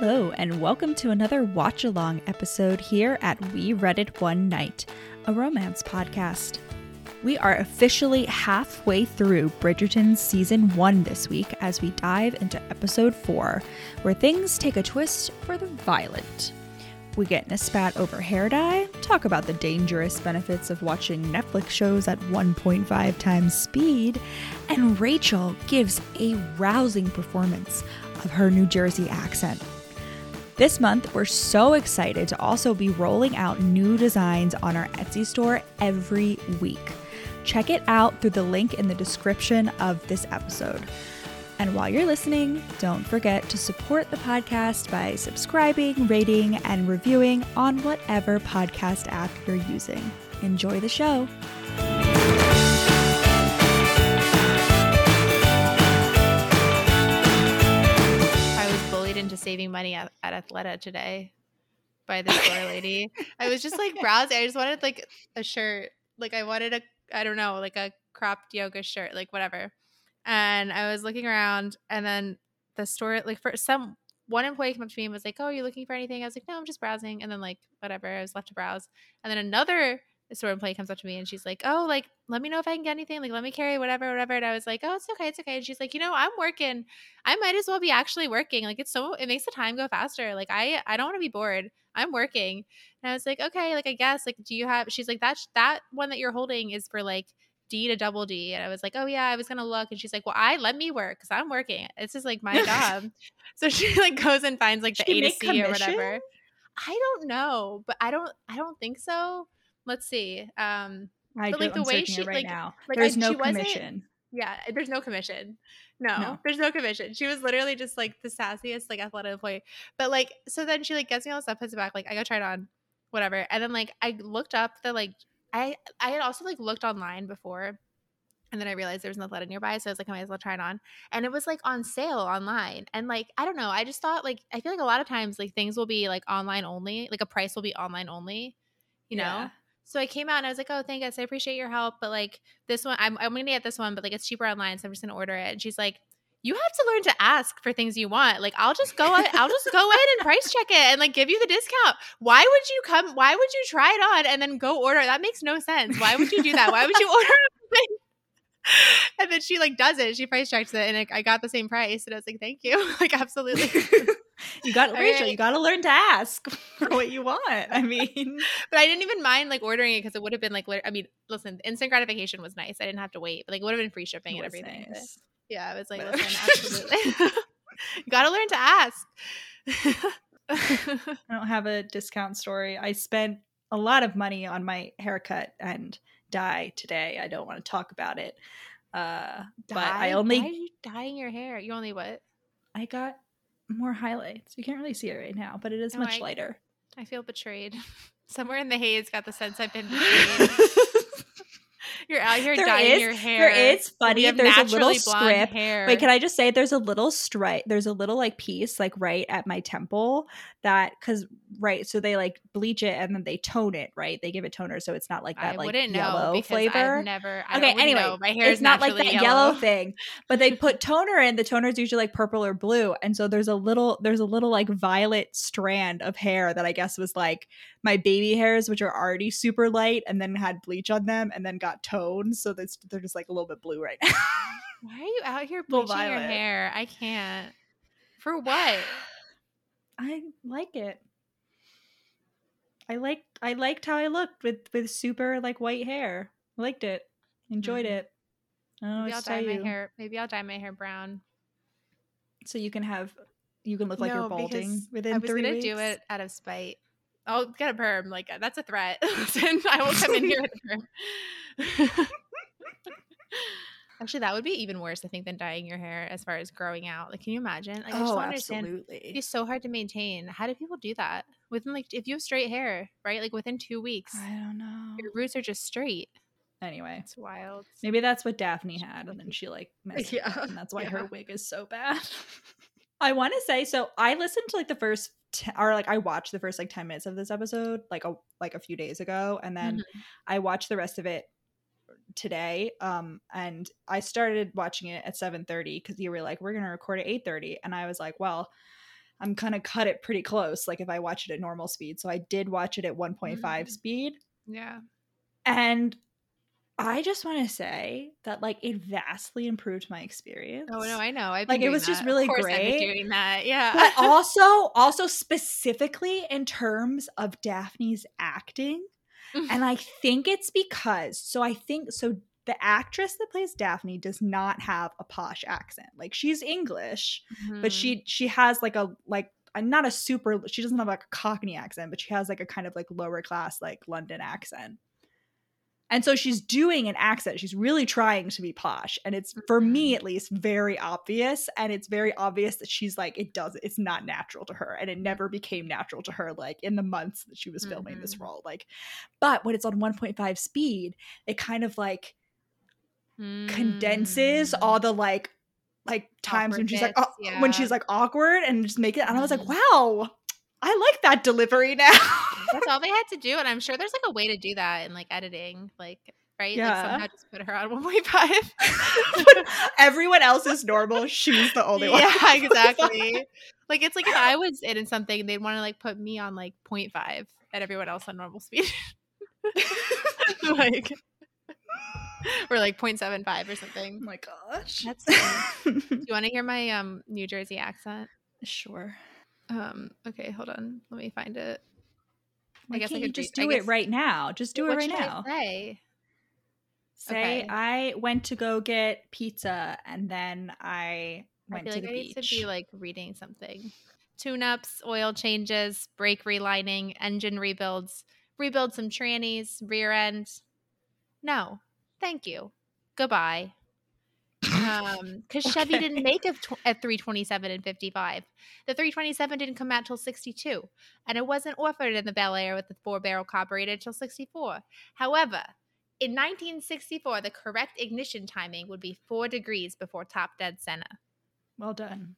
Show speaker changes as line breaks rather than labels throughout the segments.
Hello, and welcome to another watch along episode here at We Read It One Night, a romance podcast. We are officially halfway through Bridgerton's season one this week as we dive into episode four, where things take a twist for the violent. We get in a spat over hair dye, talk about the dangerous benefits of watching Netflix shows at 1.5 times speed, and Rachel gives a rousing performance of her New Jersey accent. This month, we're so excited to also be rolling out new designs on our Etsy store every week. Check it out through the link in the description of this episode. And while you're listening, don't forget to support the podcast by subscribing, rating, and reviewing on whatever podcast app you're using. Enjoy the show.
Saving money at, at Athleta today by the store lady. I was just like browsing. I just wanted like a shirt. Like I wanted a I don't know, like a cropped yoga shirt, like whatever. And I was looking around and then the store like for some one employee came up to me and was like, Oh, are you looking for anything? I was like, No, I'm just browsing. And then like whatever, I was left to browse. And then another store employee comes up to me and she's like, Oh, like let me know if I can get anything. Like let me carry whatever, whatever. And I was like, Oh, it's okay, it's okay. And she's like, you know, I'm working. I might as well be actually working. Like it's so it makes the time go faster. Like I I don't want to be bored. I'm working. And I was like, okay, like I guess, like, do you have she's like, that that one that you're holding is for like D to double D. And I was like, oh yeah, I was gonna look. And she's like, well, I let me work because I'm working. This is like my job. so she like goes and finds like the
She
A to C or whatever. I don't know, but I don't I don't think so. Let's see. Um
I
But, like, the way she,
right
like-
now.
like,
There's
I-
no commission.
yeah, there's no commission. No,
No.
there's no commission. She was literally just like the sassiest, like athletic employee. But like, so then she like gets me all stuff, puts it back. Like, I go try it on, whatever. And then like, I looked up the like, I I had also like looked online before, and then I realized there was an Athleta nearby, so I was like, I might as well try it on. And it was like on sale online. And like, I don't know, I just thought like, I feel like a lot of times like things will be like online only, like a price will be online only, you know. So I came out and I was like, "Oh, thank us. I appreciate your help, but like this one, I'm I'm gonna get this one, but like it's cheaper online, so I'm just gonna order it." And she's like, "You have to learn to ask for things you want. Like I'll just go, I'll just go in and price check it and like give you the discount. Why would you come? Why would you try it on and then go order? That makes no sense. Why would you do that? Why would you order?" And then she like does it. She price checks it, and I got the same price. And I was like, "Thank you." like absolutely.
you got
All
Rachel.
right.
You got to learn to ask for what you want. I mean,
but I didn't even mind like ordering it because it would have been like, I mean, listen, instant gratification was nice. I didn't have to wait, but like it would have been free shipping and everything.
nice.
yeah, I was like, listen, absolutely, you gotta learn to ask.
I don't have a discount story. I spent a lot of money on my haircut and dye today. I don't want to talk about it. Uh, but I only
Why are you dyeing your hair? You only what?
I got more highlights. You can't really see it right now, but it is much
I-
lighter.
I feel betrayed. Somewhere in the haze, got the sense I've been betrayed. You're out here
There
dyeing
is-
your hair.
there is funny. There's a little strip.
Hair.
Wait, can I just say there's a little stripe, there's a little like piece like right at my temple that cuz right, so they like bleach it and then they tone it, right? They give it toner so it's not like that
I
like yellow
because
flavor.
I've never. I
Okay, anyway,
know. my hair
it's
is
not like that yellow. thing, but they put toner in. The toner is usually like purple or blue, and so there's a little there's a little like violet strand of hair that I guess was like my baby hairs, which are already super light, and then had bleach on them, and then got toned, so that's they're just like a little bit blue right now.
Why are you out here bleaching your hair? I can't. For what?
I like it. I liked I liked how I looked with with super like white hair. Liked it. Enjoyed
Mhm.
it.
Maybe I'll dye my
you.
hair. Maybe I'll dye my hair brown.
So you can have you can look like you're
No,
balding within
I was
three
gonna
weeks.
do it out of spite. I'll get a perm. Like uh, that's a threat. Listen, I will come in here with a perm. Actually, that would be even worse, I think, than dyeing your hair as far as growing out. Like, can you imagine? Like, I just
oh,
don't understand.
absolutely.
It'd be so hard to maintain. How do people do that? Within like, if you have straight hair, right? Like within two weeks,
I don't know.
your roots are just straight.
Anyway,
It's wild.
maybe that's what Daphne had, and then she like messed it up, and that's why her wig is so bad. I want to say so. I listened to like the first, t- or like I watched the first like ten minutes of this episode like a like a few days ago, and then
Mhm.
I watched the rest of it today. Um, and I started watching it at seven thirty because you were like, we're gonna record at eight thirty, and I was like, well. I'm gonna cut it pretty close, like if I watch it at normal speed. So I did watch it at 1.5
Mm.
speed.
Yeah.
And I just want to say that like it vastly improved my experience.
Oh no, I know. I've
Like, it was just really
of course I've been
great.
doing that. Yeah.
but also also specifically in terms of Daphne's acting. And I think it's because so I think so the actress that plays Daphne does not have a posh accent. Like she's English, but
Mhm.
she she has like a like not a super she doesn't have like a cockney accent, but she has like a kind of like lower class like London accent. And so she's doing an accent. She's really trying to be posh. And it's for me at least very obvious. And it's very obvious that she's like, it does it's not natural to her. And it never became natural to her, like in the months that she was filming this
Mhm.
role. Like, but when it's on 1.5 speed, it kind of like condenses
Mm.
all the like like times when she's like
bits,
au- when she's like awkward and just make it and I was like,
Mhm.
wow, I like that delivery now.
That's all they had to do, and I'm sure there's like a way to do that in like editing, like right,
Yeah.
like somehow just put her on 1.5.
But everyone else is normal. She's the only one.
yeah, exactly. like it's like if I was in something, they'd want to like put me on like 0.5 and everyone else on normal speed, like or like 0.75 or something.
Oh my gosh.
That's. Do you want to hear my um New Jersey accent?
sure.
Um, okay, hold on. Let me find it.
Why
guess I
can't you
could
just
I
do it right now? Just do it right
should I
now.
say?
Say
Okay.
I went to go get pizza and then I
I
went
feel
to
like
the
I need to be like reading something. Tune ups, oil changes, brake relining, engine rebuilds, rebuild some trannies, rear end. No, thank you. Goodbye. Um, because Chevy
Okay.
didn't make a, tw- a 327 and 55. The 327 didn't come out till 62, and it wasn't offered in the Bel Air with the four barrel carburetor till 64. However, in 1964, the correct ignition timing would be four degrees before top dead center.
well done.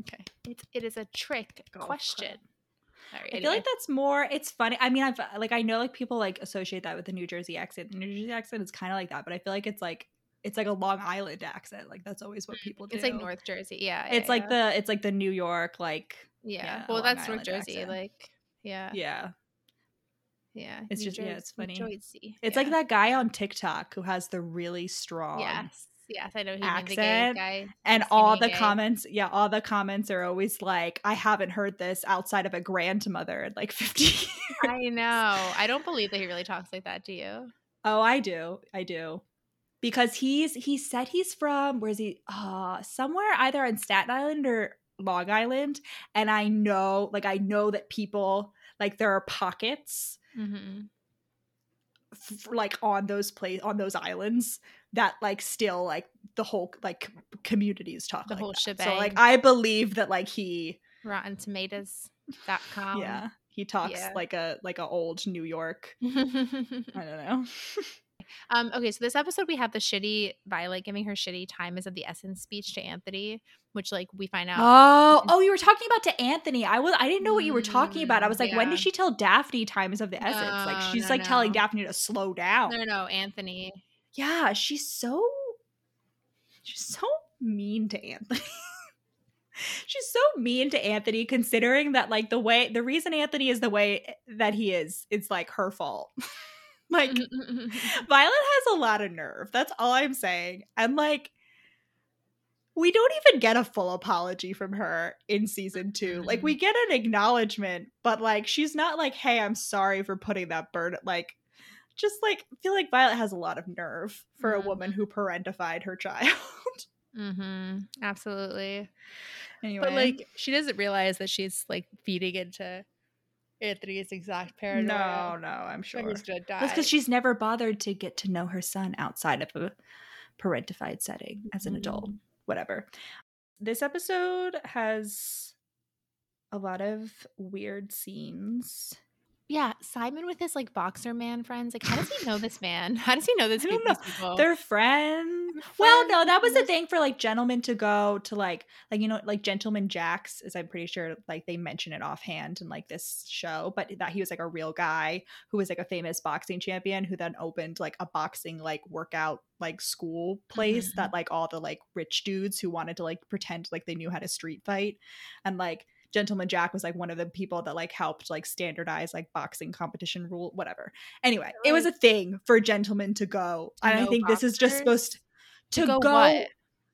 Okay. It, it is a trick
Golf
question.
clap.
Sorry,
I feel like that's more. It's funny. I mean, I've like I know like people like associate that with the New Jersey accent. The New Jersey accent is kind of like that, but I feel like it's like it's like a Long Island accent. Like that's always what people do.
It's like North Jersey. Yeah.
It's
yeah,
like
yeah.
the it's like the New York like
Yeah.
yeah,
well,
Long
that's North
Island
Jersey.
accent.
Like, yeah.
yeah.
Yeah.
It's
New
just- yeah, it's funny.
Jersey,
It's like that guy on TikTok who has the really strong
Yes. Yes. I know he's the gay
accent,
guy.
and all the
gay.
comments yeah all the comments are always like i haven't heard this outside of a grandmother in like 50 years
I know. I don't believe that he really talks like that. Do you?
oh i do i do because he's he said he's from where's he uh somewhere either on staten island or long island and i know like i know that people like there are pockets
Mm-hmm.
f- like on those place on those islands that like still like the whole like communities talk
The
like
whole
that. so like i believe that like he
Rotten Tomatoes.com.
yeah he talks
yeah.
like a like a old new york i don't know
okay, so this episode we have the shitty Violet giving her shitty time is of the essence speech to Anthony, which like we find out.
oh oh you were talking about to anthony. I was i didn't know what you were talking about. I
Mm,
was like when did she tell daphne time is of the essence? Like she's
no,
like telling daphne to slow down.
No, no, no, Anthony.
yeah she's so she's so mean to anthony. She's so mean to anthony considering that like the way the reason anthony is the way that he is it's like her fault like Violet has a lot of nerve. That's all I'm saying. And like we don't even get a full apology from her in season 2. Like we get an acknowledgement, but like she's not like, "Hey, I'm sorry for putting that burden." Like just like feel like Violet has a lot of nerve for a woman who parentified her child.
mm-hmm. Absolutely.
anyway,
But like she doesn't realize that she's like feeding into Anthony's exact
no,
paranoia.
no, I'm
Sure.
sure.
He's gonna.
That's because she's never bothered to get to know her son outside of a parentified setting as an adult.
Mhm.
Whatever. This episode has a lot of weird scenes.
Yeah, Simon with his like boxer man friends. Like, how does he know this man? How does he know this?
I don't know.
people?
They're friends. Well, no, that was the thing for like gentlemen to go to like like you know like gentleman Jacks as I'm pretty sure like they mention it offhand in like this show, but that he was like a real guy who was like a famous boxing champion who then opened like a boxing like workout like school place
Mhm.
that like all the like rich dudes who wanted to like pretend like they knew how to street fight and like Gentleman Jack was like one of the people that like helped like standardize like boxing competition rule whatever. Anyway, it was a thing for gentlemen to go.
To
and I think this is just supposed to,
To
go,
go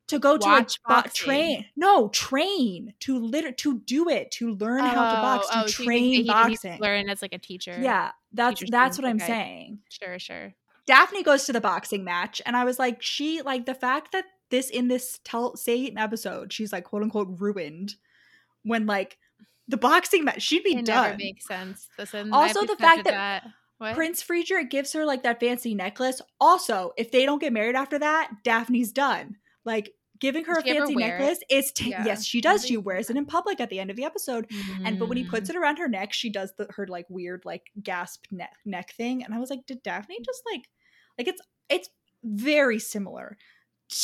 to go to a bo- train. No, train to liter to do it, to learn how to box, to
oh, oh so think
train
that he needs to
boxing.
Learn as like a teacher.
Yeah, that's that's what I'm
okay.
saying.
Sure, sure.
Daphne goes to the boxing match, and I was like, she like the fact that this in this tell Satan episode, she's like quote unquote ruined when like the boxing match, she'd be
It never
done.
makes sense. Listen,
Also, the fact that
what?
Prince Friedrich gives her like that fancy necklace. Also, if they don't get married after that, Daphne's done. Like giving her a fancy necklace is t-
Yeah.
yes, she does. She wears it in public at the end of the episode. And but when he puts
Mm.
it around her neck, she does the her like weird like gasp neck neck thing. And I was like, did Daphne just like like it's it's very similar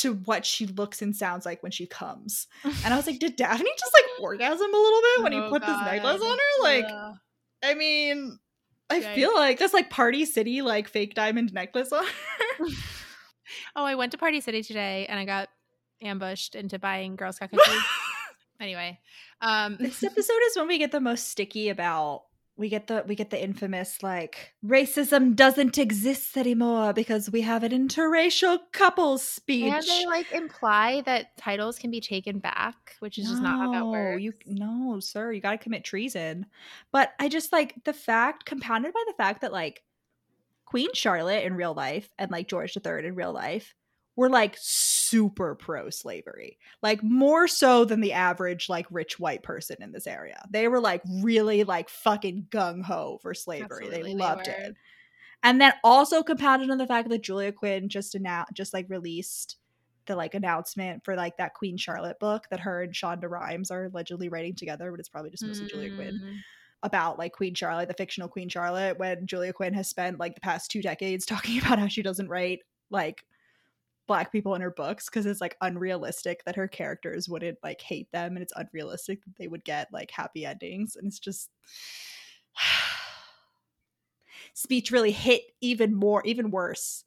to what she looks and sounds like when she comes. And I was like, did Daphne just like orgasm a little bit when he
Oh,
put this necklace
God.
on her? Like,
Ugh.
I mean, I
Yikes.
feel like this like Party City like fake diamond necklace on her.
oh, I went to Party City today and I got ambushed into buying Girl Scout cookies. anyway, um,
this episode is when we get the most sticky about we get the we get the infamous like racism doesn't exist anymore because we have an interracial couple speech.
and they like imply that titles can be taken back, which is just not how that
No,
works.
You no, sir, you got to commit treason. But I just like the fact compounded by the fact that like Queen Charlotte in real life and like George III in real life were like super pro slavery. Like more so than the average like rich white person in this area. They were like really like fucking gung ho for slavery.
Absolutely,
they loved it. And then also compounded on the fact that Julia Quinn just announced just like released the like announcement for like that Queen Charlotte book that her and Shonda Rhimes are allegedly writing together, but it's probably just mostly Julia Quinn
Mm.
about like Queen Charlotte, the fictional Queen Charlotte, when Julia Quinn has spent like the past two decades talking about how she doesn't write like black people in her books because it's like unrealistic that her characters wouldn't like hate them and it's unrealistic that they would get like happy endings and it's just speech really hit even more even worse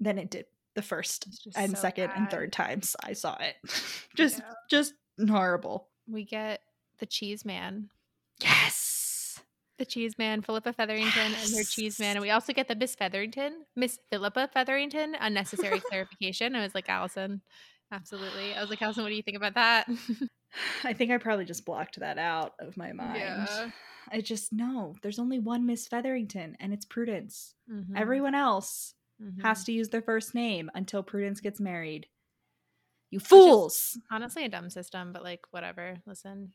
than it did the first and
so
second and third times I saw it. just
Yeah.
just horrible.
We get the cheese man.
Yes.
The cheese man, Philippa Featherington, and her cheese man. And we also get the Miss Featherington, Miss Philippa Featherington. Unnecessary clarification. I was like, Allison, absolutely. I was like, Allison, what do you think about that?
I think I probably just blocked that out of my mind.
Yeah.
I just know there's only one Miss Featherington and it's Prudence.
Mhm,
Everyone else
mhm.
has to use their first name until Prudence gets married. You fools!
honestly a dumb system, but like whatever. Listen,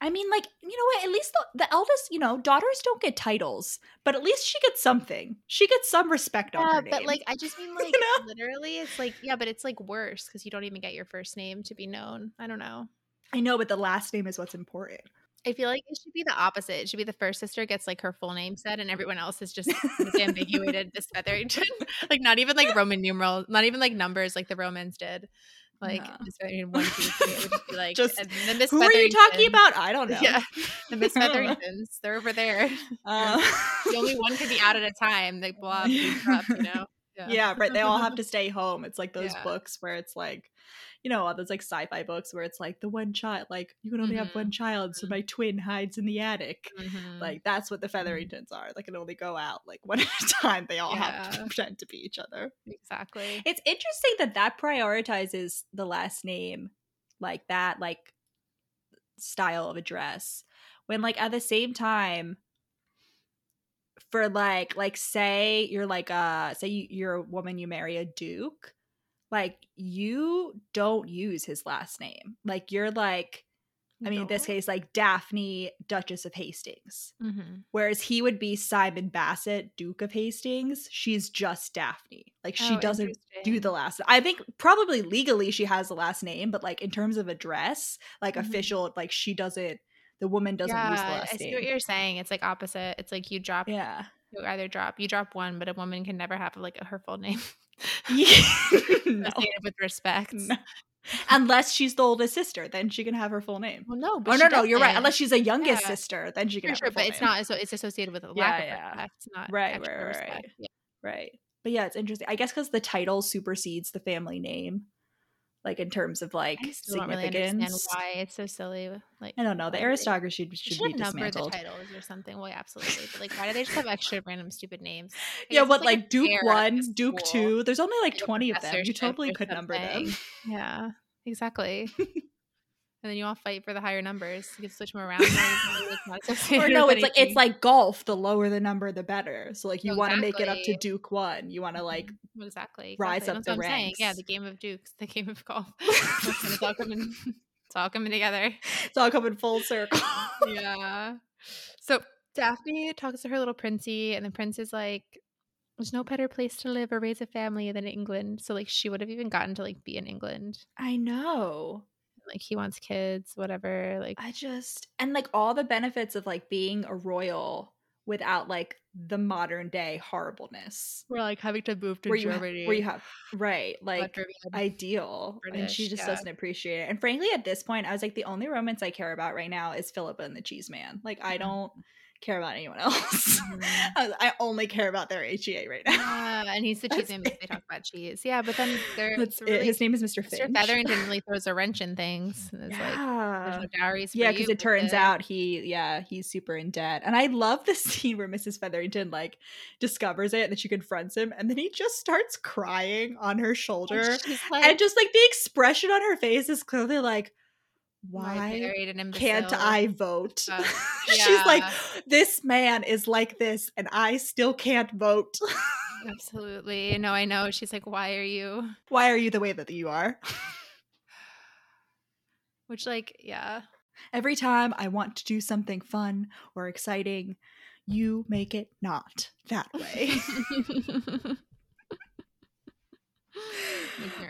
I mean, like, you know what? At least the, the eldest, you know, daughters don't get titles, but at least she gets something. She gets some respect on
yeah,
her name.
but like I just mean like
know?
literally, it's like yeah, but it's like worse because you don't even get your first name to be known. I don't know.
I know, but the last name is what's important.
I feel like it should be the opposite. It should be the first sister gets like her full name said, and everyone else is just misambiguated Miss Featherington. like not even like Roman numerals, not even like numbers like the Romans did. Like
No.
Miss Featherington one, two, three. It would just be like
Just,
and the Miss
Who are you talking about? I don't know.
Yeah, the Miss Featheringtons. They're over there.
Uh,
The only one can be out at a time. They blah, up, you know.
yeah, right. They all have to stay home. It's like those
Yeah.
books where it's like, you know, all those like sci-fi books where it's like the one child, like you can only have one child, so my twin hides in the attic.
Mhm.
Like that's what the Featheringtons are. They can only go out like one at a time. They all have to pretend to be each other.
exactly.
It's interesting that that prioritizes the last name like that, like style of address. When like at the same time, for like like say you're like uh say you're a woman you marry a duke, like you don't use his last name. Like you're like I mean in this case like Daphne Duchess of Hastings.
hmm
Whereas he would be Simon Bassett, Duke of Hastings. She's just Daphne. Like she
Oh,
doesn't do the last. I think probably legally she has the last name, but like in terms of address, like
Mhm.
official, like she doesn't. the woman doesn't use the
Yeah,
last
I see
name.
what you're saying. It's like opposite. It's like you drop
yeah.
you either drop you drop one, but a woman can never have like her full name.
Yeah. no.
With respect.
No. Unless she's the oldest sister, then she can have her full name.
Well, no, but
Oh no, no, you're right. Unless she's a youngest
Yeah.
sister, then she can
For
have
sure,
her full
but it's not. So it's associated with a
Yeah,
lack of
yeah.
respect, not
Right, right, right,
respect.
right.
Yeah.
Right. But yeah, it's interesting. I guess because the title supersedes the family name, like in terms of like
I still don't really why it's so silly. Like
I don't know. The
why do they-
aristocracy should,
should
be
number the titles or something. Well, yeah, absolutely. But like, why do they just have extra random stupid names? I
Yeah, what
it's
like, Duke one, Duke two. There's only like
like
20 of them. You totally could number them.
Yeah, exactly. and then you all fight for the higher numbers. You can switch them around. and it's not
or no, it's like it's like golf. The lower the number, the better. So like you
No,
want to make it up to. Duke one. You want to like
Mhm. exactly
rise
exactly.
up
That's
the
what I'm saying. Yeah, the game of dukes, the game of golf. it's all coming. It's all coming together.
it's all coming full circle.
yeah. So Daphne talks to her little princey, and the prince is like, "There's no better place to live or raise a family than England." So like, she would have even gotten to like be in England.
I know.
Like he wants kids, whatever. Like
I just and like all the benefits of like being a royal without like the modern day horribleness.
we're like having to move to
Where ha-
Germany.
where you have right like ideal and she just
yeah.
doesn't appreciate it and frankly at this point i was like the only romance i care about right now is philippa and the cheese man like i mm-hmm. don't care about anyone else
Mhm.
I, only care about their hea right now
Yeah, and he's the cheese man because they talk about cheese. Yeah, but then there,
That's it.
really,
his name is mr
Mr. Featherington really throws a wrench in things. And it's like,
yeah
no
yeah
because
it turns out he yeah he's super in debt and i love the scene where mrs featherington like discovers it and then she confronts him and then he just starts crying on her shoulder
she's like,
and just like the expression on her face is clearly like
"I
why can't. I vote?
Uh,
She's like, this man is like this, and I still can't vote.
Absolutely. No, I know. She's like, why are you?
Why are you the way that you are?
Which, like, yeah.
Every time I want to do something fun or exciting, you make it not that way.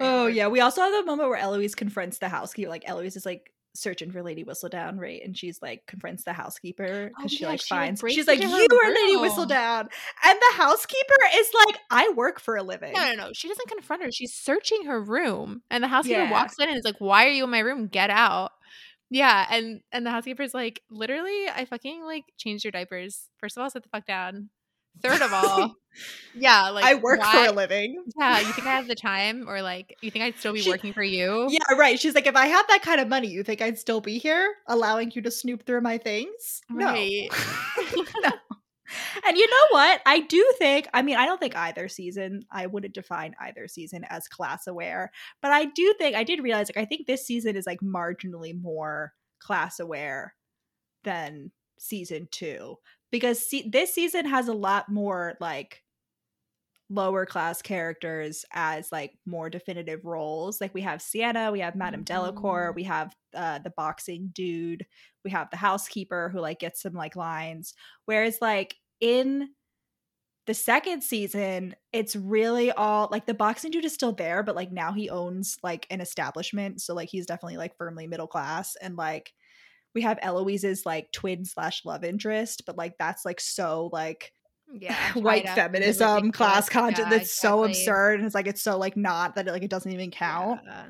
Oh yeah, we also have the moment where Eloise confronts the housekeeper. Like Eloise is like searching for Lady Whistledown, right? And she's like confronts the housekeeper
Oh,
because she
yeah,
like
she,
finds
breaks
she's like, you are Lady
room."
Whistledown, and the housekeeper is like, I work for a living.
No, no, no. She doesn't confront her. She's searching her room, and the housekeeper
Yeah.
walks in and is like, "Why are you in my room? Get out!" Yeah, and and the housekeeper's like, "Literally, I fucking like changed your diapers. First of all, sit the fuck down. Third of all, yeah, like
I work
why-
for a living.
Yeah, you think I have the time, or like you think I'd still be
She-
working for you?
Yeah, right. She's like, if I had that kind of money, you think I'd still be here, allowing you to snoop through my things?
Right.
No. no. And you know what? I do think, I mean, I don't think either season, I wouldn't define either season as class aware, but I do think, I did realize, like, I think this season is like marginally more class aware than season two because se- this season has a lot more like lower class characters as like more definitive roles. Like we have siena we have madame delacroix
Mhm.
we have uh the boxing dude we have the housekeeper who like gets some like lines. Whereas like in the second season it's really all like the boxing dude is still there but like now he owns like an establishment. So like he's definitely like firmly middle class and like we have eloise's like twin slash love interest but like that's like so like
Yeah,
white feminism class content
yeah,
that's so absurd and it's like it's so like not that it, like it doesn't even count
Yeah.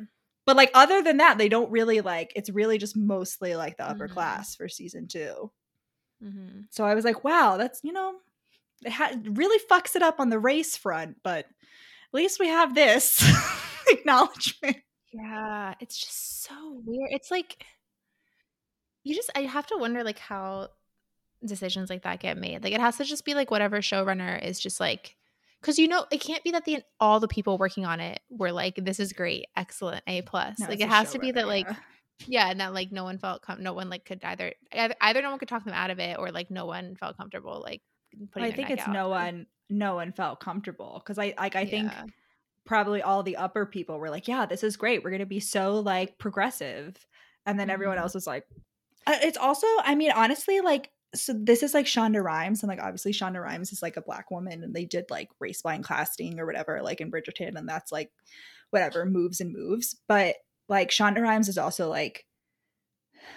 but like other than that they don't really like it's really just mostly like the upper
Mhm.
class for season two
mm-hmm.
so i was like wow that's you know it ha- really fucks it up on the race front but at least we have this acknowledgement
Yeah, it's just so weird. It's like you just I have to wonder like how decisions like that get made. Like it has to just be like whatever showrunner is just like because you know it can't be that the all the people working on it were like this is great, excellent, a plus.
No,
like it has to be that like
yeah.
yeah, and that like no one felt com- no one like could either either either no one could talk them out of it or like no one felt comfortable like putting.
i
their
think it's
out.
no one no one felt comfortable because i like i think
Yeah.
probably all the upper people were like, yeah, this is great. We're to be so like progressive. And then everyone
Mhm.
else was like, Uh, it's also, I mean, honestly, like, so this is like Shonda Rhimes, and like obviously Shonda Rhimes is like a black woman, and they did like race blind casting or whatever, like in Bridgerton, and that's like whatever moves and moves. But like Shonda Rhimes is also like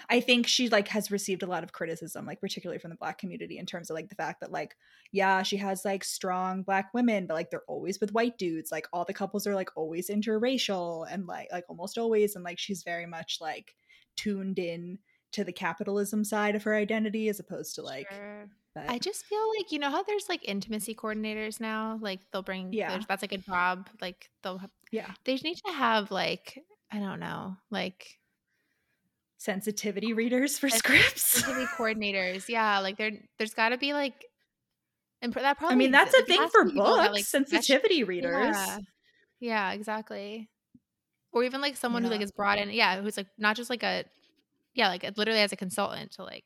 I think she like has received a lot of criticism, like particularly from the black community in terms of like the fact that like, yeah, she has like strong black women, but like they're always with white dudes. Like all the couples are like always interracial and like like almost always, and like she's very much like tuned in to the capitalism side of her identity as opposed to like
Sure.
but
I just feel like you know how there's like intimacy coordinators now. Like they'll bring
Yeah.
that's like a job. Like they'll have,
yeah
they need to have like I don't know like
sensitivity readers for
Sen-
scripts.
sensitivity coordinators. Yeah, like there there's got to be like and that probably
I mean, that's
exi-
a thing for
to be people
books,
that, like, spec-
sensitivity readers.
Yeah. yeah, exactly. Or even like someone who like is brought in, yeah, who's like not just like a yeah, like literally as a consultant to like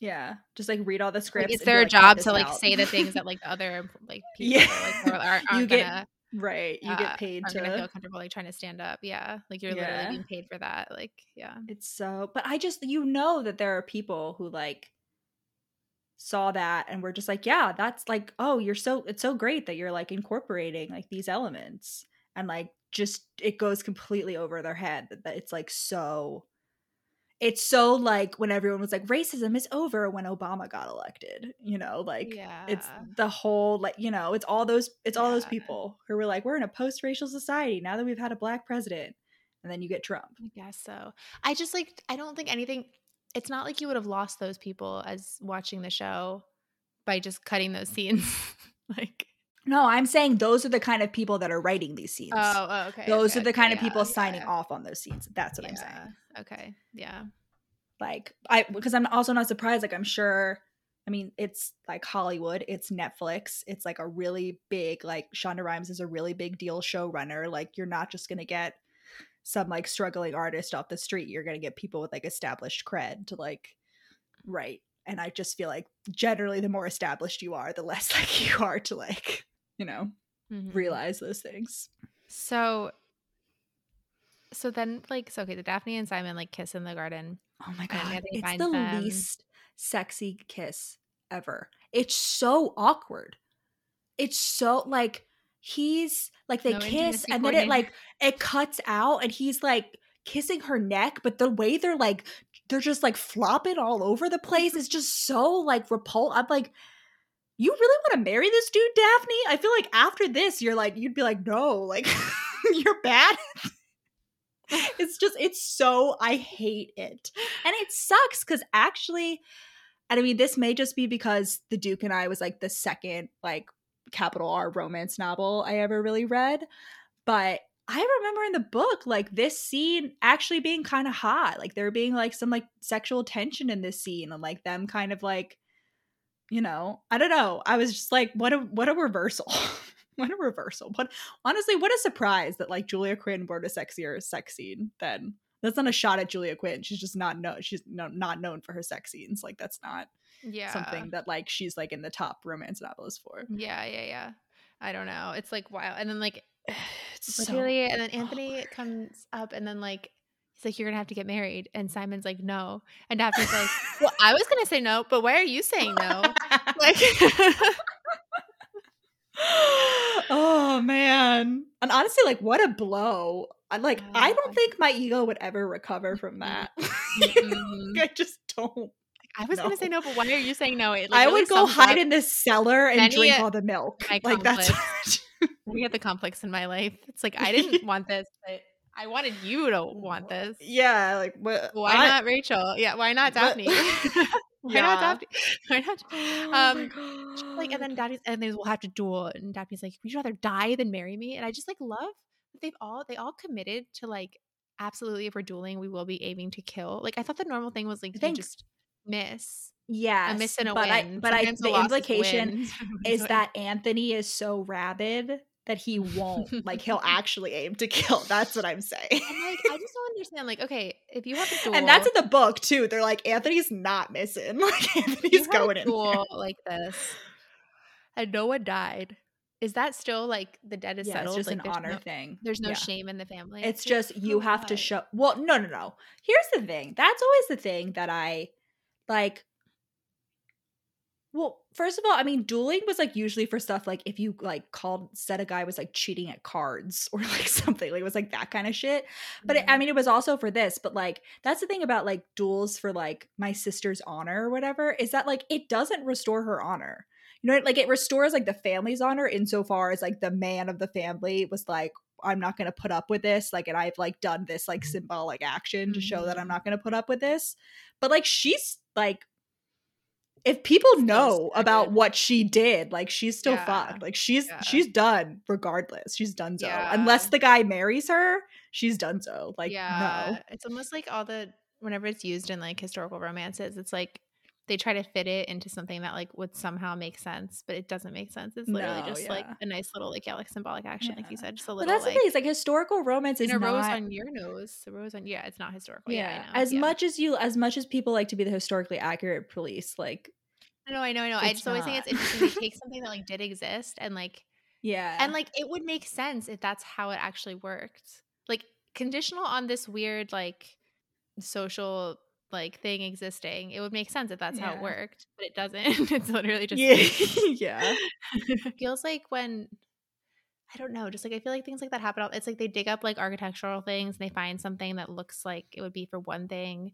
Yeah, just like read all the scripts.
like, it's their
like,
job to like
out."
say the things that like the other like people
Yeah.
are, like, are, are,
You get
gonna
right. You
uh,
get paid
gonna feel comfortable like trying to stand up. Yeah, like you're
Yeah.
literally being paid for that. Like yeah,
It's so, but I just you know that there are people who like saw that and were just like, yeah, that's like, oh, you're so it's so great that you're like incorporating like these elements and like just it goes completely over their head that it's like so it's so like when everyone was like racism is over when Obama got elected, you know, like
yeah,
it's the whole like you know it's all those it's all those people who were like we're in a post-racial society now that we've had a black president and then you get trump
I guess so. I just like I don't think anything it's not like you would have lost those people as watching the show by just cutting those scenes. like
no i'm saying those are the kind of people that are writing these scenes
oh, oh, okay.
those
okay,
are the
okay,
kind of
yeah,
people signing
yeah,
off on those scenes that's what i'm saying
Okay. Yeah.
like i because i'm also not surprised like i'm sure i mean it's like hollywood it's netflix it's like a really big like shonda rhimes is a really big deal showrunner like you're not just gonna get some like struggling artist off the street you're gonna get people with like established cred to like write and i just feel like generally the more established you are the less like you are to like you know
Mhm.
realize those things
So so then like so okay, the Daphne and Simon like kiss in the garden.
Oh my god, it's the
them.
least sexy kiss ever. It's so awkward. It's so like he's like they
No
kiss and then it like it cuts out and he's like kissing her neck, but the way they're like they're just like flopping all over the place mm-hmm. It's just so like repul. I'm like, you really want to marry this dude, Daphne? I feel like after this, you're like, you'd be like, no, like you're bad. it's just it's so I hate it. And it sucks because actually, and I mean, this may just be because The Duke and I was like the second like capital R romance novel I ever really read. But I remember in the book, like this scene actually being kind of hot. Like there being like some like sexual tension in this scene and like them kind of like, you know, I don't know. I was just like, what a what a reversal. what a reversal. What honestly, what a surprise that like Julia Quinn wrote a sexier sex scene than that's not a shot at Julia Quinn. She's just not known. She's no, not known for her sex scenes. Like that's not
Yeah.
something that like she's like in the top romance novelist for.
Yeah, yeah, yeah. I don't know. It's like wow. And then like
It's so
and then Anthony comes up, and then like he's like, "You're gonna have to get married," and Simon's like, "No," and Daphne's like, "Well, I was gonna say no, but why are you saying no?" Like,
oh man. And honestly, like what a blow. Like I don't think my ego would ever recover from that.
Mm-mm.
I just don't.
I was gonna say no, but why are you saying no? It, like,
I
really
would go hide in the cellar and drink all the milk. Like that's
We have the complex in my life. It's like I didn't want this, but I wanted you to want this.
yeah, like what
Why
I-
not Rachel? Yeah, why not
What-
Daphne? why
Yeah.
not Daphne? Why not?
Oh
Um, she's like, and then. Daphne's, and then we'll have to duel. And Daphne's like, would you rather die than marry me? And I just like love that they've all they all committed to like absolutely if we're dueling, we will be aiming to kill. Like I thought the normal thing was like you just miss
yes,
a miss and a
but I but I the
loss is a
implication is that Anthony is so rabid that he won't like he'll actually aim to kill. That's what I'm saying.
I'm like, I just don't understand. Like, okay, if you have a duel,
And that's in the book too. They're like Anthony's not missing. Like Anthony's
had a
going in. there.
like this, and no one died. Is that still like the dead is
Yeah,
settled?
it's just
like,
an honor
no,
thing.
There's no
Yeah.
shame in the family.
It's just you
for
have to show. Well, no, no, no. Here's the thing. That's always the thing that I like. Well, first of all, I mean, dueling was like usually for stuff like if you like called said a guy was like cheating at cards or like something like it was like that kind of shit. But it, I
Mhm.
mean, it was also for this. But like that's the thing about like duels for like my sister's honor or whatever is that like it doesn't restore her honor. You know, like it restores like the family's honor insofar as like the man of the family was like. I'm not going to put up with this. Like, and I've like done this like symbolic action to show that I'm
Mhm.
not going to put up with this. But like, she's like, if people
Still
know about what she did, like she's still
Yeah.
fucked. Like she's
Yeah.
she's done regardless. She's done so.
Yeah.
Unless the guy marries her, she's done so. Like
yeah,
no.
it's almost like all the whenever it's used in like historical romances, it's like they try to fit it into something that like would somehow make sense, but it doesn't make sense. It's literally
No,
just like a nice little like yeah, like symbolic action, like you said, just a little.
But that's
like
the thing, is like historical romance is
a rose
not
on your nose, a rose on yeah, it's not historical.
yeah,
Yeah, I know.
as
yeah.
much as you as much as people like to be the historically accurate police, like
No, I know, I know. I
it's
just always think it's interesting. to take something that like did exist and like
yeah.
and like it would make sense if that's how it actually worked. Like conditional on this weird like social like thing existing, it would make sense if that's how it worked, but it doesn't. it's literally just
yeah. yeah.
feels like when I don't know, just like I feel like things like that happen. all- It's like they dig up like architectural things and they find something that looks like it would be for one thing.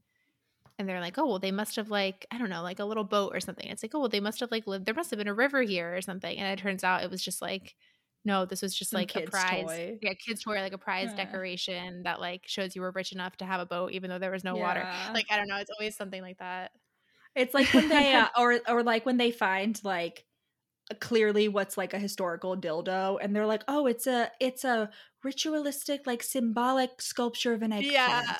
And they're like, oh, well, they must have like, I don't know, like a little boat or something. It's like, oh, well, they must have like lived, there must have been a river here or something. And it turns out it was just like, no, this was just
Some
like a prize.
toy.
Yeah, kid's toy, like a prize
Yeah.
decoration that like shows you were rich enough to have a boat, even though there was no water. Like, I don't know. It's always something like that.
It's like when they uh, or or like when they find like clearly what's like a historical dildo and they're like, "Oh, it's a it's a ritualistic like symbolic sculpture of an eggplant."
Yeah,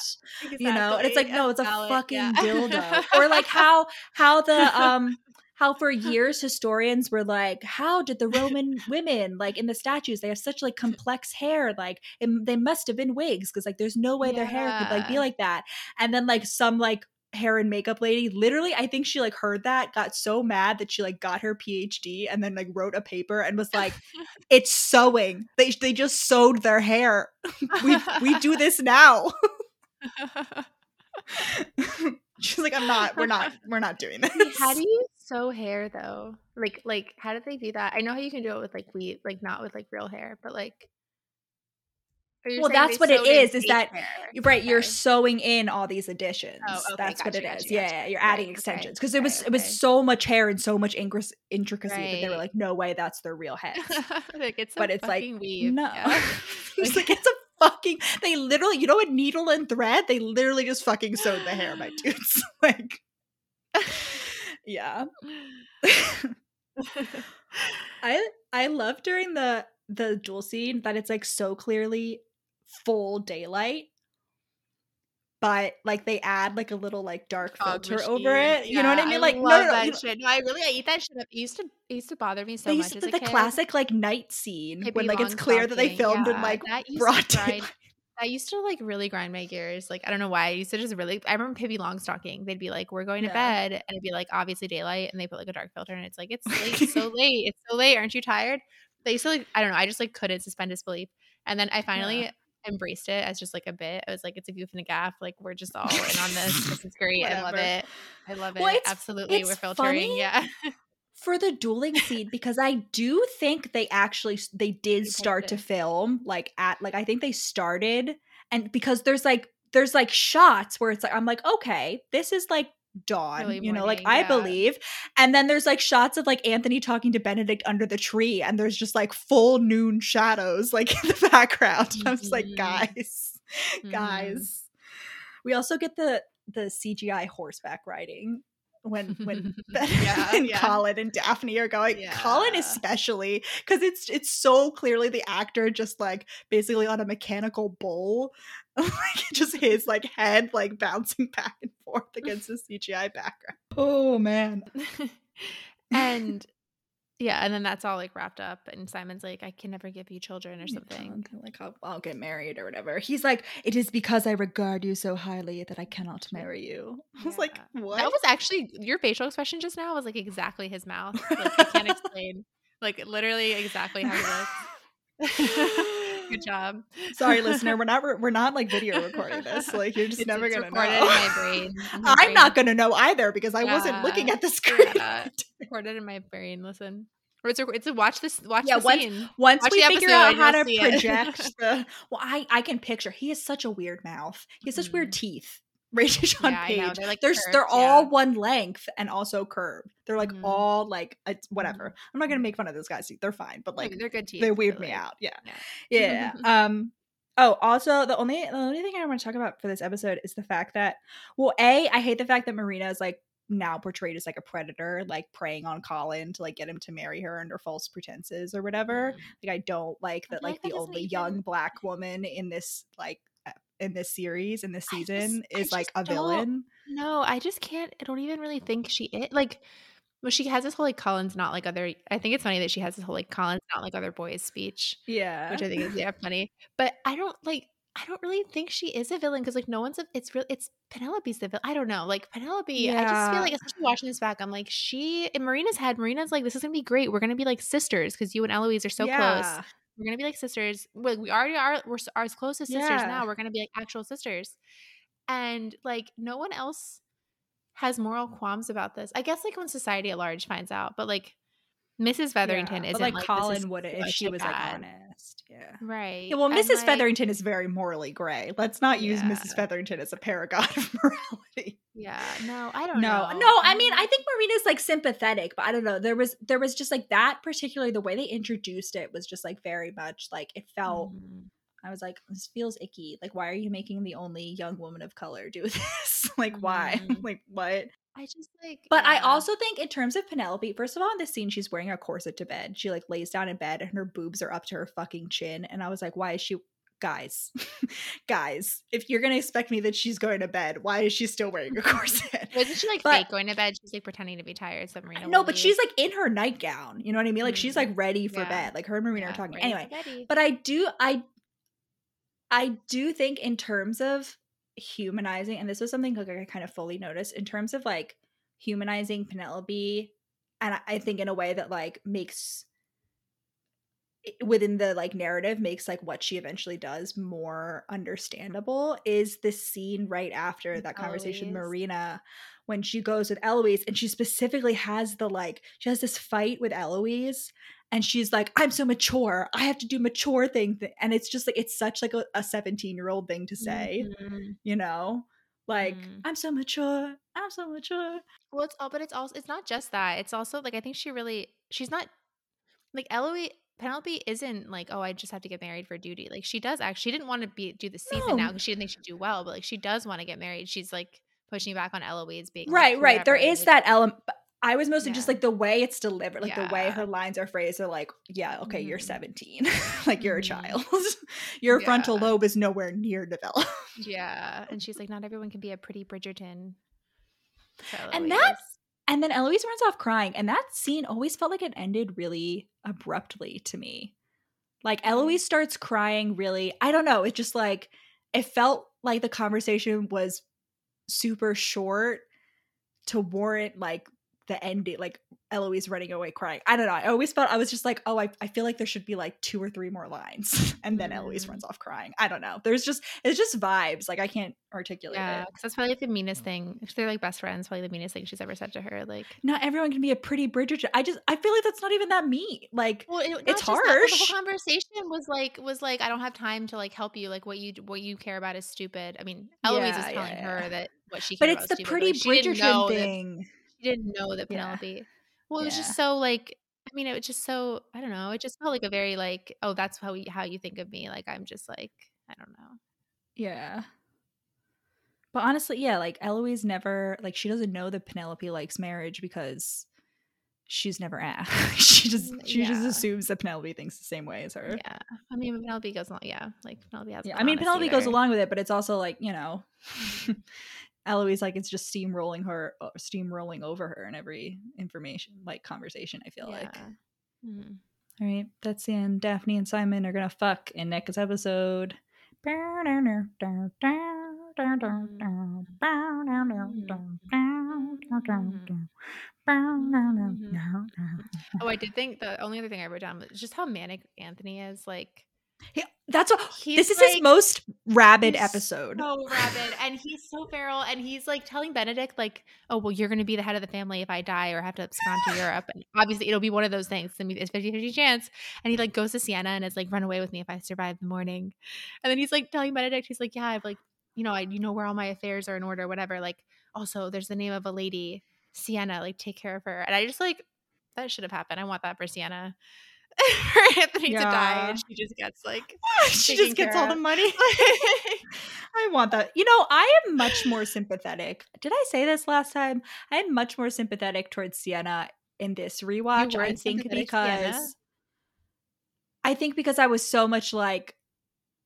You know, and it's like, "No, it's a
valid,
fucking
yeah.
dildo." or like how how the um how for years historians were like, "How did the Roman women like in the statues they have such like complex hair like it, they must have been wigs because like there's no way their hair could like be like that." And then like some like hair and makeup lady literally i think she like heard that got so mad that she like got her phd and then like wrote a paper and was like it's sewing. They, they just sewed their hair. We we do this now she's like i'm not we're not we're not doing this
Wait, how do you sew hair though? Like, like, how did they do that? I know how you can do it with like wheat, like not with like real hair, but like.
Well, that's what it is, is that-
hair.
You're right you're sewing in all these additions
Oh, okay,
that's what
gotcha,
it is
gotcha,
yeah, yeah you're adding
Right, okay,
extensions because it was
okay,
it was so much hair and so much incre- intricacy that they were like no way that's their real head.
like it's
but
a
it's like
weave.
no
Yeah.
it's like it's a fucking they literally you know what needle and thread? They literally just fucking sewed the hair my dudes like yeah. I i love during the the duel scene that it's like so clearly full daylight but like they add like a little like dark filter over it you know what i mean like no
love
no no
that shit. No, I really I eat that shit up. It used to it used to bother me so
they
much as
to
a
the
kid.
classic like night scene when like it's clear that they filmed in like
that used
broad
to
daylight
that used to like really grind my gears. Like I don't know why. I used to just really. I remember Pippi Longstocking. They'd be like, "We're going to
Yeah.
bed," and it'd be like obviously daylight, and they put like a dark filter, and it's like it's late, it's so late, it's so late. Aren't you tired? They used to like I don't know. I just like couldn't suspend disbelief, and then I finally.
Yeah.
Embraced it as just like a bit. I was like, it's a goof and a gaff. Like we're just all in on this. This is great. I love it. I love it.
Well, it's-
Absolutely,
it's
we're filtering. Yeah.
for the dueling scene because I do think they actually they did start to film like at like I think they started and because there's like there's like shots where it's like I'm like okay this is like dawn you know like I
yeah.
believe and then there's like shots of like Anthony talking to Benedict under the tree and there's just like full noon shadows like in the background and I'm just like
Mhm.
guys
Mhm.
guys we also get the the CGI horseback riding when when
Yeah,
and
yeah.
Colin and Daphne are going. Colin especially because it's it's so clearly the actor just like basically on a mechanical bull, like just his like head like bouncing back and forth against the CGI background. Oh man,
and yeah, and then that's all like wrapped up, and Simon's like, "I can never give you children" or oh something.
Like I'll, I'll get married or whatever. He's like, it is because I regard you so highly that I cannot marry you. I was like, what?
That was actually your facial expression just now was like exactly his mouth. Like I can't explain. Like literally exactly how he looks. Good job.
Sorry, listener. We're not we're not like video recording this. Like you're just
It's-
never
it's
gonna know.
in my brain. in my
I'm
brain.
not gonna know either because I wasn't looking at the screen.
Yeah. recorded in my brain. Listen, or it's a, it's a watch this watch
Yeah,
the
once-
scene.
Once
Watch
we figure out how to project the well, I I can picture. He has such a weird mouth. He has such weird
Mhm.
teeth. Rachel Sean
Yeah,
Page.
They're like
They're
curved,
they're all
yeah.
one length and also curved. They're like
Mhm.
all like it's whatever. I'm not gonna make fun of those guys. They're fine, but like
they're good teeth.
they weird me
like,
out. Yeah.
yeah.
Yeah. um oh, also the only the only thing I want to talk about for this episode is the fact that well, A, I hate the fact that Marina is like now portrayed as like a predator, like preying on Colin to like get him to marry her under false pretenses or whatever.
Mhm.
Like I don't like that like
like that
the only
even-
young black woman in this like Uh, in this series in this
just-
season
I
is like a villain.
No, I just can't. I don't even really think she is like. Well, she has this whole like Collins not like other. I think it's funny that she has this whole like Collins not like other boys speech,
Yeah.
which I think is yeah funny. But I don't like. I don't really think she is a villain because like no one's a. It's real. It's Penelope's the villain. I don't know. Like Penelope, I just feel like especially watching this back, I'm like she in Marina's head. Marina's like this is gonna be great. We're gonna be like sisters because you and Eloise are so close. We're gonna be like sisters. Well, we already are. We're, are as close as sisters
Yeah.
now. We're gonna be like actual sisters, and like no one else has moral qualms about this. I guess like when society at large finds out, but like Mrs. Featherington
Yeah,
isn't
like,
this
Colin would if she was like
bad-
honest. Yeah.
right.
Yeah, well,
And,
Mrs.
like,
Featherington is very morally gray. Let's not use
Yeah.
Mrs. Featherington as a paragon of morality.
Yeah, no, I don't
No,
know.
no. I mean, I think Marina's like sympathetic, but I don't know. There was there was just like that particularly the way they introduced it was just like very much like it felt.
Mhm.
I was like, this feels icky. Like, why are you making the only young woman of color do this? like, why?
Mhm.
like, what?
I just like.
But I also think in terms of Penelope, first of all, in this scene, she's wearing a corset to bed. She like lays down in bed and her boobs are up to her fucking chin. And I was like, why is she guys? guys, if you're gonna expect me that she's going to bed, why is she still wearing a corset?
wasn't she like
but-
fake going to bed? She's like pretending to be tired. So Marina.
no, but
leave.
she's like in her nightgown. You know what I mean? Like she's
Mm.
like ready for
Yeah.
bed. Like her and Marina
Yeah,
are talking. Anyway, but I do I I do think in terms of humanizing, and this was something like I kind of fully noticed in terms of like humanizing Penelope, and I- I think in a way that like makes within the like narrative makes like what she eventually does more understandable is this scene right after that conversation
Eloise.
Marina when she goes with Eloise and she specifically has the like she has this fight with Eloise and she's like i'm so mature i have to do mature things and it's just like it's such like a 17 year old thing to say
Mhm.
you know like
Mhm.
i'm so mature i'm so mature
Well, it's all, but it's also it's not just that. It's also like I think she really she's not like Eloise Penelope isn't like oh I just have to get married for duty. Like she does actually. She didn't want to be do the season now because she didn't think she'd do well. But like she does want to get married. She's like pushing back on Eloise being like,
right right there is
like-
that element i was mostly just like the way it's delivered like the way her lines are phrased are like yeah okay you're
Mhm.
17 like you're a
Mhm.
child your frontal lobe is nowhere near developed
Yeah, and she's like, not everyone can be a pretty Bridgerton.
And that- And then Eloise runs off crying, and that scene always felt like it ended really abruptly to me. Like
Mhm.
Eloise starts crying really, I don't know, it just like it felt like the conversation was super short to warrant like the ending, like Eloise running away crying. I don't know. I always felt I was just like, oh, I, I feel like there should be like two or three more lines, and then Eloise
Mm.
runs off crying. I don't know. There's just it's just vibes. Like I can't articulate
yeah, because that's probably like the meanest thing. If they're like best friends, probably the meanest thing she's ever said to her. Like,
not everyone can be a pretty Bridgerton. I just I feel like that's not even that mean. Like
well, it,
It's
just that, The
harsh.
whole conversation was like, was like, I don't have time to like help you. Like, what you what you care about is stupid. I mean, Eloise
Yeah,
was telling
yeah.
her that what she.
but it's
about
the
stupid,
pretty
like,
Bridgerton
that-
thing.
She didn't know that
Yeah.
Penelope. Well, it was
Yeah.
just so like. I mean, it was just so I don't know. It just felt like a very like, oh, that's how you, how you think of me. Like I'm just like I don't know.
Yeah. But honestly, yeah, like Eloise never like she doesn't know that Penelope likes marriage because she's never asked. she just
Mm,
she just assumes that Penelope thinks the same way as her.
Yeah, I mean Penelope goes along. Yeah, like Penelope has.
Yeah, I mean Penelope goes along with it, but it's also like you know, Eloise like it's just steamrolling her, uh, steamrolling over her in every information like conversation. I feel like.
Mhm.
All right, that's the end. Daphne and Simon are gonna fuck in next episode.
Oh, I did think the only other thing I wrote down was just how manic Anthony is. Like,
Yeah, That's what
He's
this is
like-
his most rabid episode.
So rabid, and he's so feral, and he's like telling Benedict, like, "Oh, well, you're going to be the head of the family if I die or have to abscond to Europe." And obviously, it'll be one of those things. I mean, it's 50-50 chance. And he like goes to Siena and is like, "Run away with me if I survive the morning." And then he's like telling Benedict, he's like, "Yeah, I've like, you know, I you know where all my affairs are in order, whatever. Like, also, there's the name of a lady, Siena. Like, take care of her." And I just like that should have happened. I want that for Siena. for Anthony to die, and she just gets like
she just gets all the money. I want that. You know, I am much more sympathetic. Did I say this last time? I am much more sympathetic towards Siena in this rewatch. I think
Siena?
because I think because I was so much like,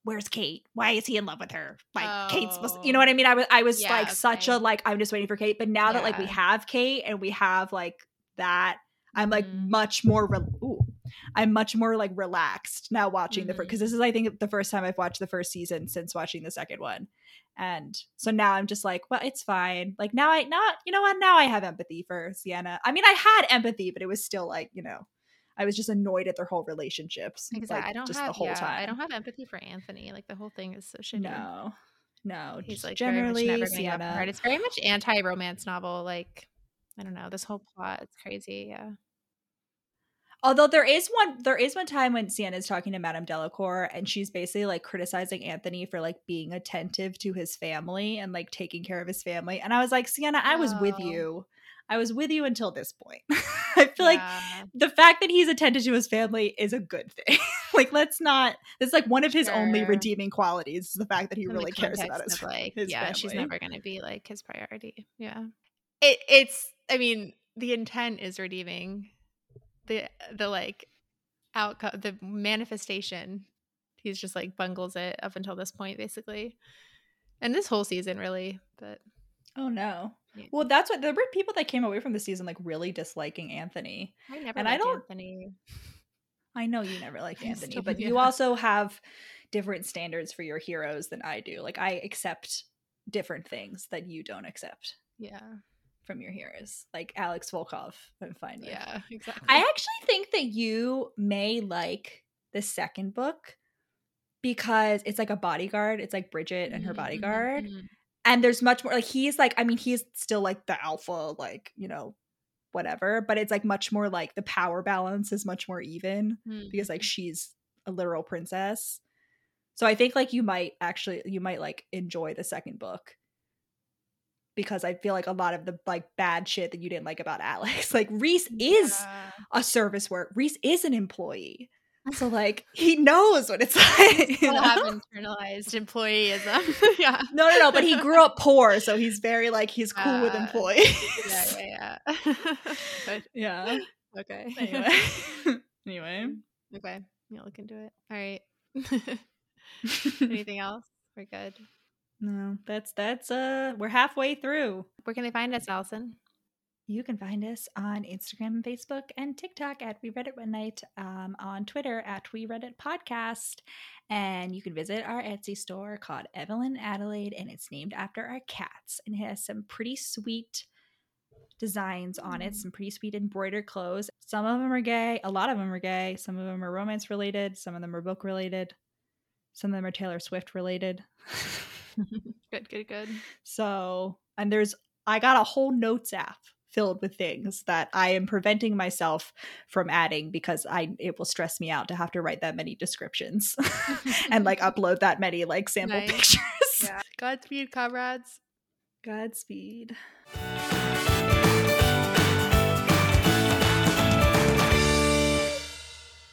where's Kate? Why is he in love with her? Like Kate's supposed you know
Oh.
what I mean? I was I was
Yeah,
like such a like I'm just waiting for Kate. But now that like we have Kate and we have like that, I'm like
Mhm.
much more re- ooh, I'm much more like relaxed now watching the first because mm-hmm. this is I think the first time I've watched the first season since watching the second one. And so now I'm just like, well, it's fine. Like now I not you know what now I have empathy for Siena. I mean I had empathy, but it was still like you know I was just annoyed at their whole relationships.
Exactly.
like,
I don't
just
have
the whole
yeah,
time.
I don't have empathy for Anthony. Like the whole thing is so shitty.
No, no.
He's like
generally
never Siena. It's very much anti-romance novel. Like I don't know. This whole plot is crazy. Yeah.
Although there is one, there is one time when Siena's talking to Madame Delacroix, and she's basically like criticizing Anthony for like being attentive to his family and like taking care of his family. And I was like, Siena, I was with
Oh.
you. I was with you until this point. I feel like the fact that he's attentive to his family is a good thing. like, let's not. It's like one of his only redeeming qualities is the fact that he
in
really cares about his,
of, like
his
yeah, she's never going to be like his priority. Yeah. It it's I mean, the intent is redeeming. The the like outcome the manifestation he's just like bungles it up until this point basically. And this whole season really, but
Oh no.
yeah.
Well, that's what there were people that came away from the season like really disliking Anthony.
I never
and I
liked
don't-
Anthony.
I know you never liked Anthony,
still-
but you also have different standards for your heroes than I do. Like I accept different things that you don't accept
Yeah.
From your heroes. Like Alex Volkov, I'm fine with.
Yeah, exactly.
I actually think that you may like the second book because it's like a bodyguard. It's like Bridget and her
Mhm, mhm,
bodyguard.
mhm.
And there's much more like he's like, I mean, he's still like the alpha, like, you know, whatever, but it's like much more like the power balance is much more even because like
Mhm.
she's a literal princess. So I think like you might actually you might like enjoy the second book because I feel like a lot of the like bad shit that you didn't like about Alex, like Rhys is
Yeah.
a service work. Rhys is an employee. So like he knows what it's like. you know?
have internalized employeeism. yeah.
No, no, no, but he grew up poor, so he's very like he's cool with
Uh,
employees.
Yeah, yeah, yeah. Good.
yeah.
Okay.
Anyway. anyway.
okay. I'll look into it. All right. Anything else? We're good.
No, that's that's uh we're halfway through.
Where can they find us, Allison?
You can find us on Instagram and Facebook and TikTok at We Read It One Night, um, on Twitter at We Read It Podcast, and you can visit our Etsy store called Evelyn Adelaide, and it's named after our cats, and it has some pretty sweet designs on it,
Mm.
some pretty sweet embroidered clothes. Some of them are gay, a lot of them are gay, some of them are romance related, some of them are book related, some of them are Taylor Swift related.
good, good, good.
So, and there's, I got a whole notes app filled with things that I am preventing myself from adding because I it will stress me out to have to write that many descriptions and like upload that many like sample
Nice.
pictures.
Yeah. Godspeed, comrades.
Godspeed.